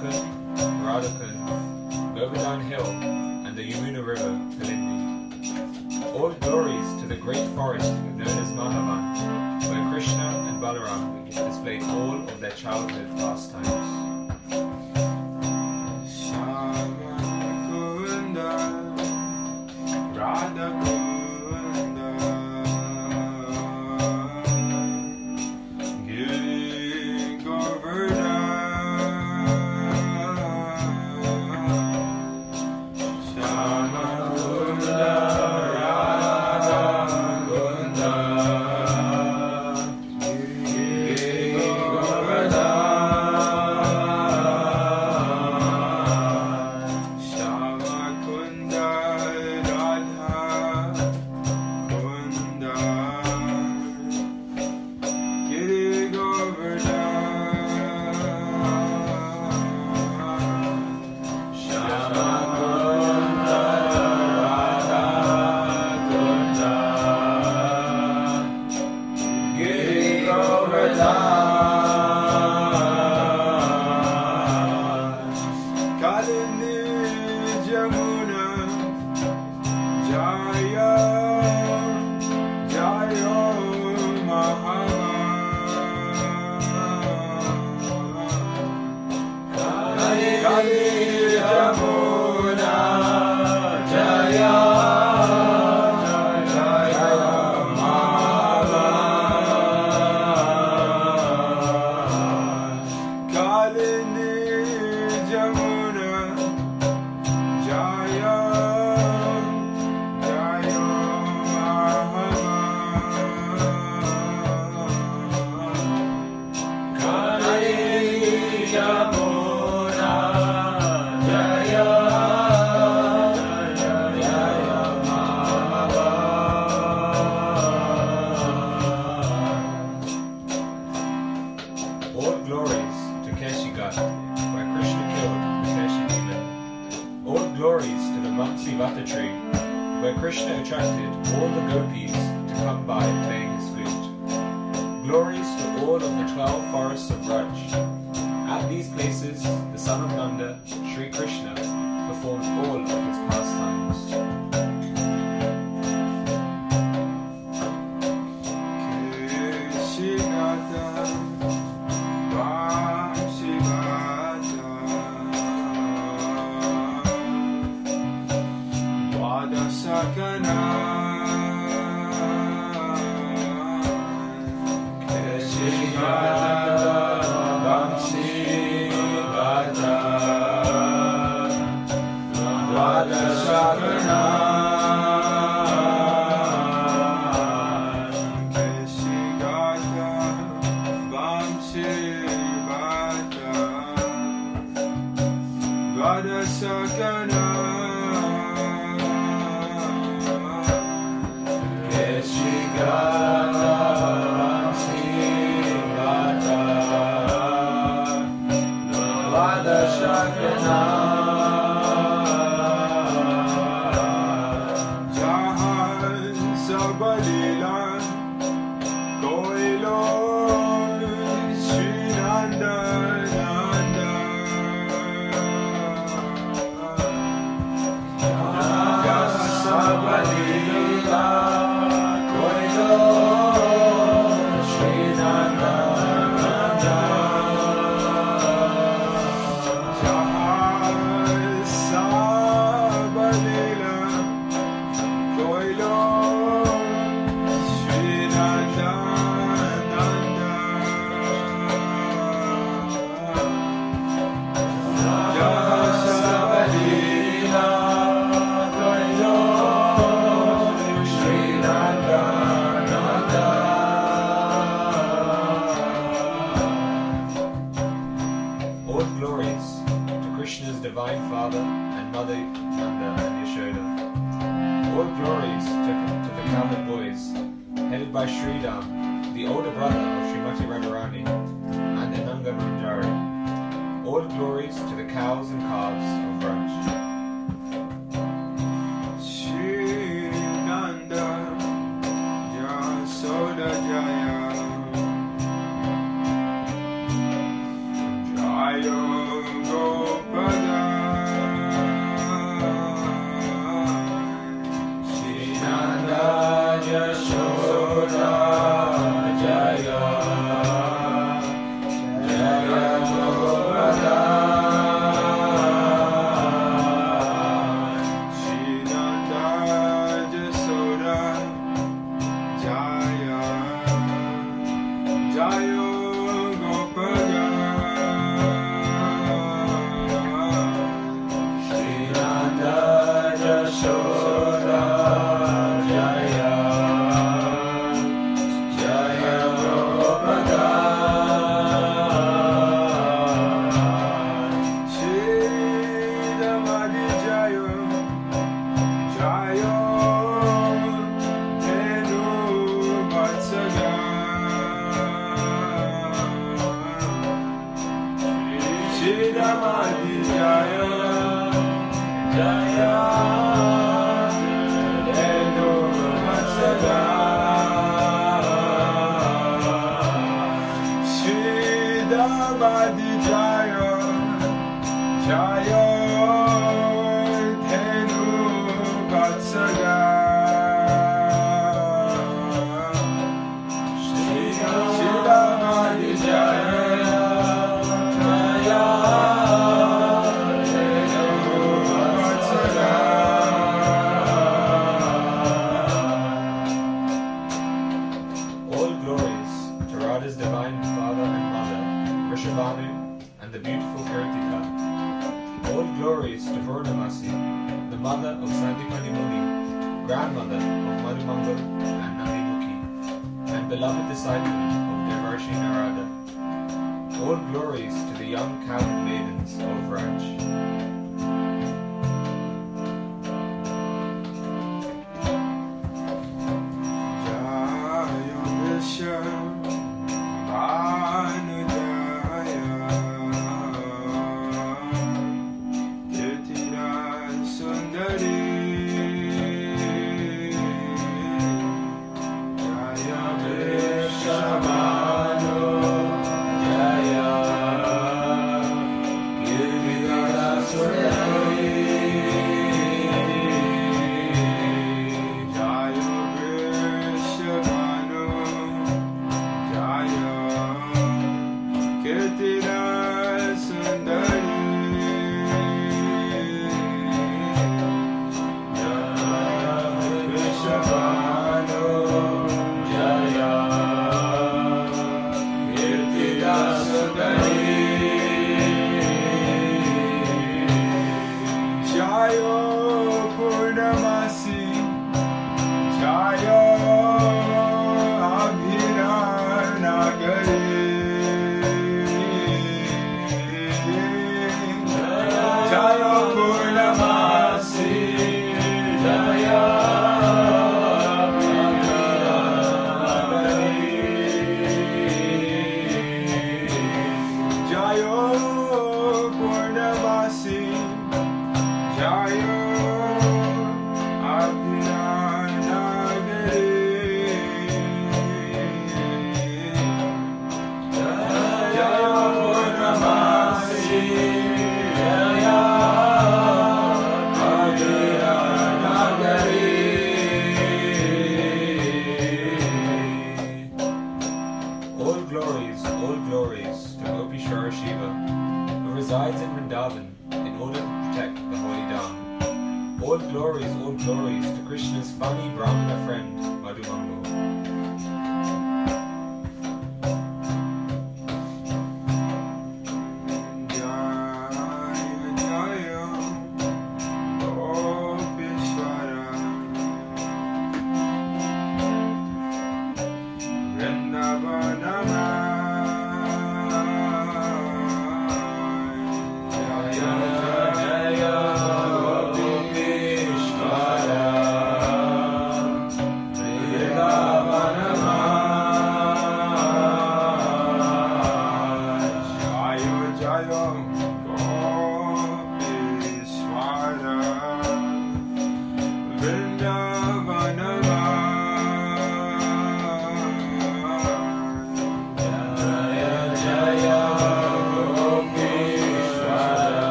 Erotica, Erotica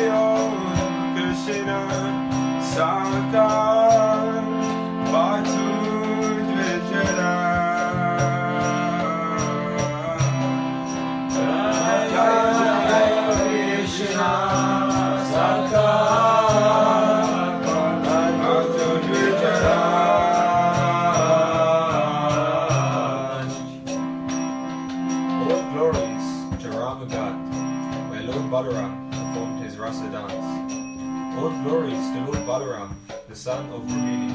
yol köşene Sağ son of Rohini.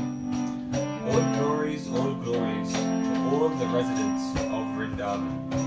All glories, all glories to all the residents of Vrindavan.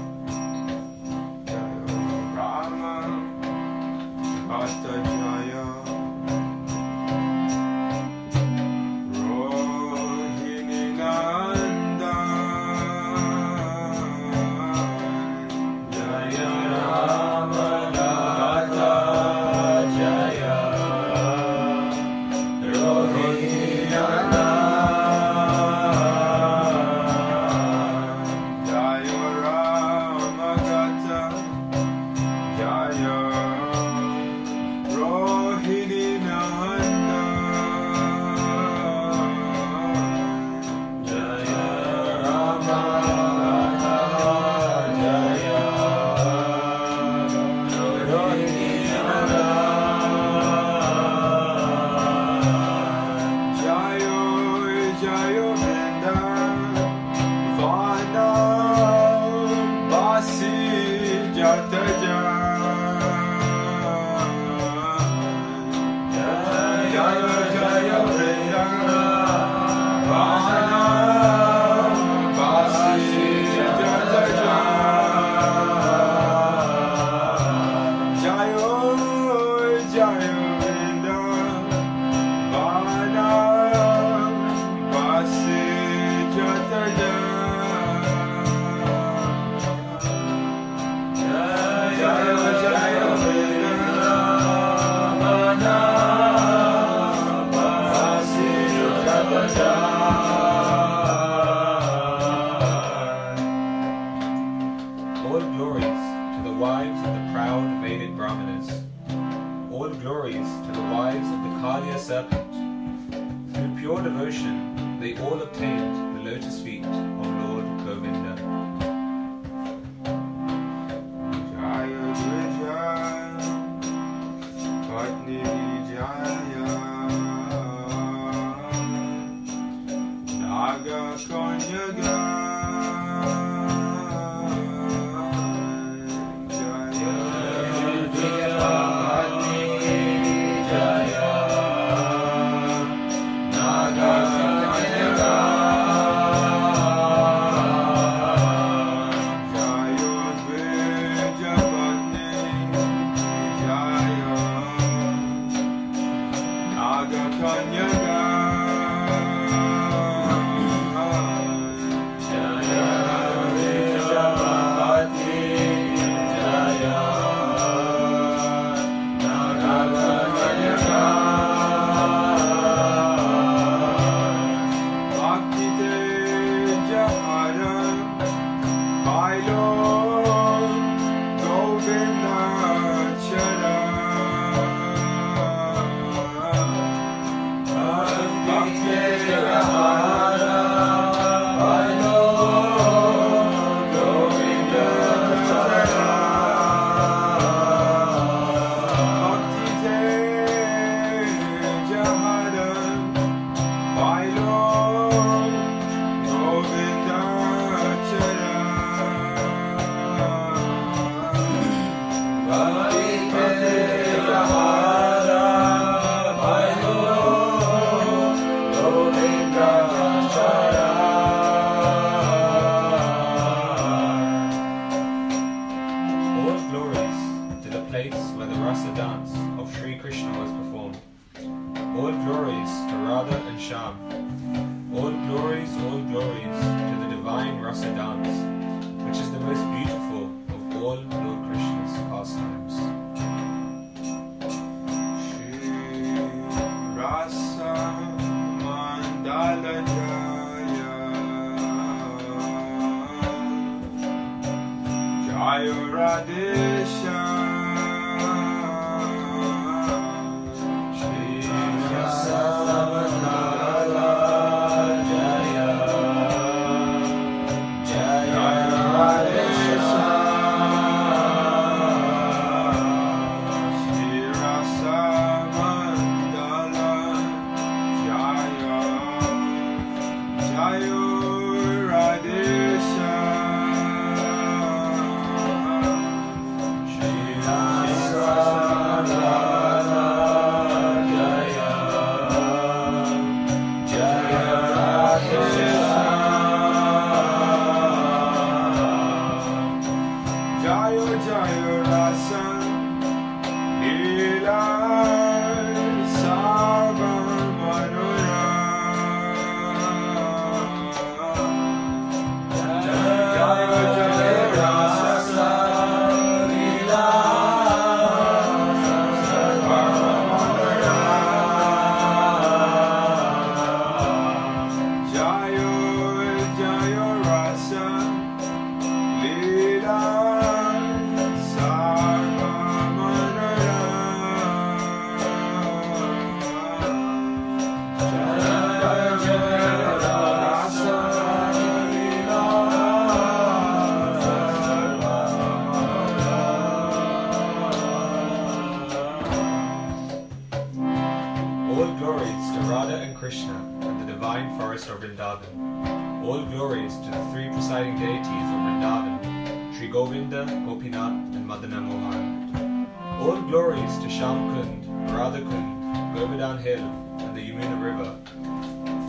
Krishna and the divine forest of Vrindavan. All glories to the three presiding deities of Vrindavan, Sri Govinda, Gopinath, and Madana Mohan. All glories to Shyamkund, Radhakund, Govardhan Hill, and the Yamuna River.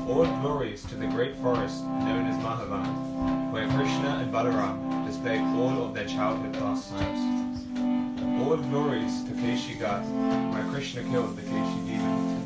All glories to the great forest known as Mahavan, where Krishna and Balaram display all of their childhood pastimes. All glories to Keshi Ghat, where Krishna killed the Keshi demon.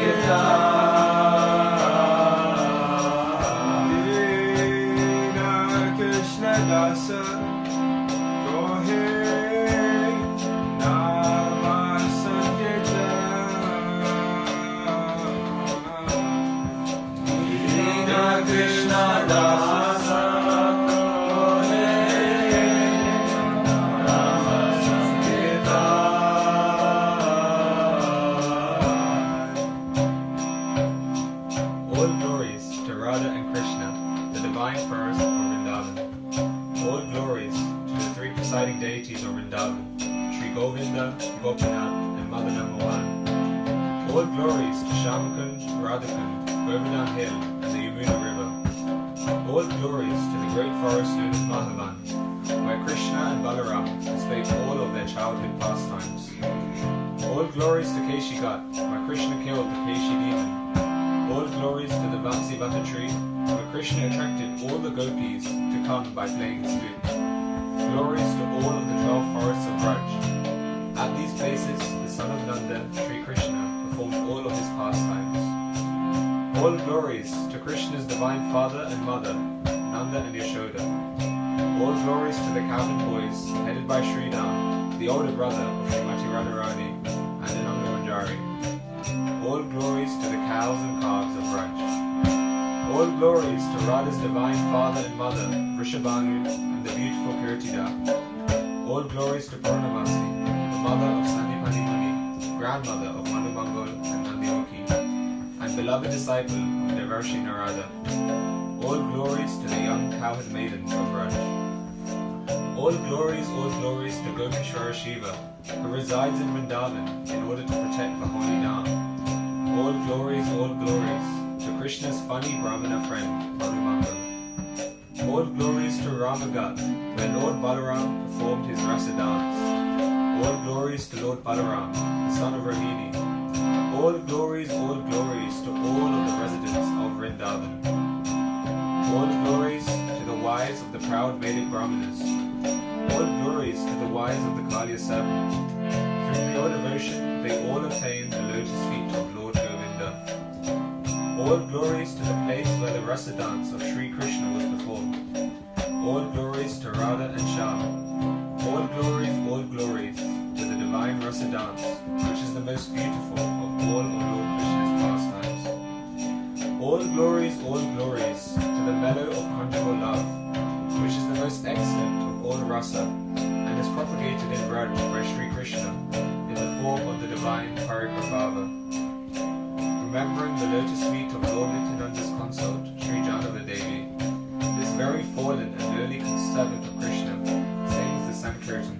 Sankirtan. Attracted all the gopis to come by playing his flute. Glories to all of the twelve forests of Braj. At these places, the son of Nanda, Sri Krishna, performed all of his pastimes. All glories to Krishna's divine father and mother, Nanda and Yashoda. All glories to the Calvin boys, headed by Sridham, the older brother of Srimati Radharani and Ananga Manjari. All glories to the cows and calves of Braj. All glories to Radha's divine father and mother, Vrishabhanu, and the beautiful Kirtida. All glories to Purnamasi, the mother of Sandipani Muni, grandmother of Madhumangal and Nandimukhi, and beloved disciple of Devarshi Narada. All glories to the young cowherd maidens of Braj. All glories, all glories to Gopishwara Shiva, who resides in Vrindavan in order to protect the holy Dham. All glories, all glories Krishna's funny Brahmana friend, Madhumangal. All glories to Ramghat, where Lord Balaram performed his rasa dance. All glories to Lord Balaram, the son of Rohini. All glories, all glories to all of the residents of Vrindavan. All glories to the wives of the proud Vedic Brahmanas. All glories to the wives of the Kaliya serpent. Through pure devotion, they all obtain the lotus feet. All glories to the place where the rasa dance of Sri Krishna was performed. All glories to Radha and Shyam. All glories, all glories to the divine rasa dance, which is the most beautiful of all of Lord Krishna's pastimes. All glories, all glories to the meadow of conjugal love, which is the most excellent of all rasa, and is propagated in Braj by Sri Krishna in the form of the divine Parikrabhava. Remembering the lotus feet of Lord Nityananda's consort, Sri Jahnava Devi, this very fallen and early servant of Krishna sings the Sankirtan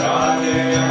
Radhe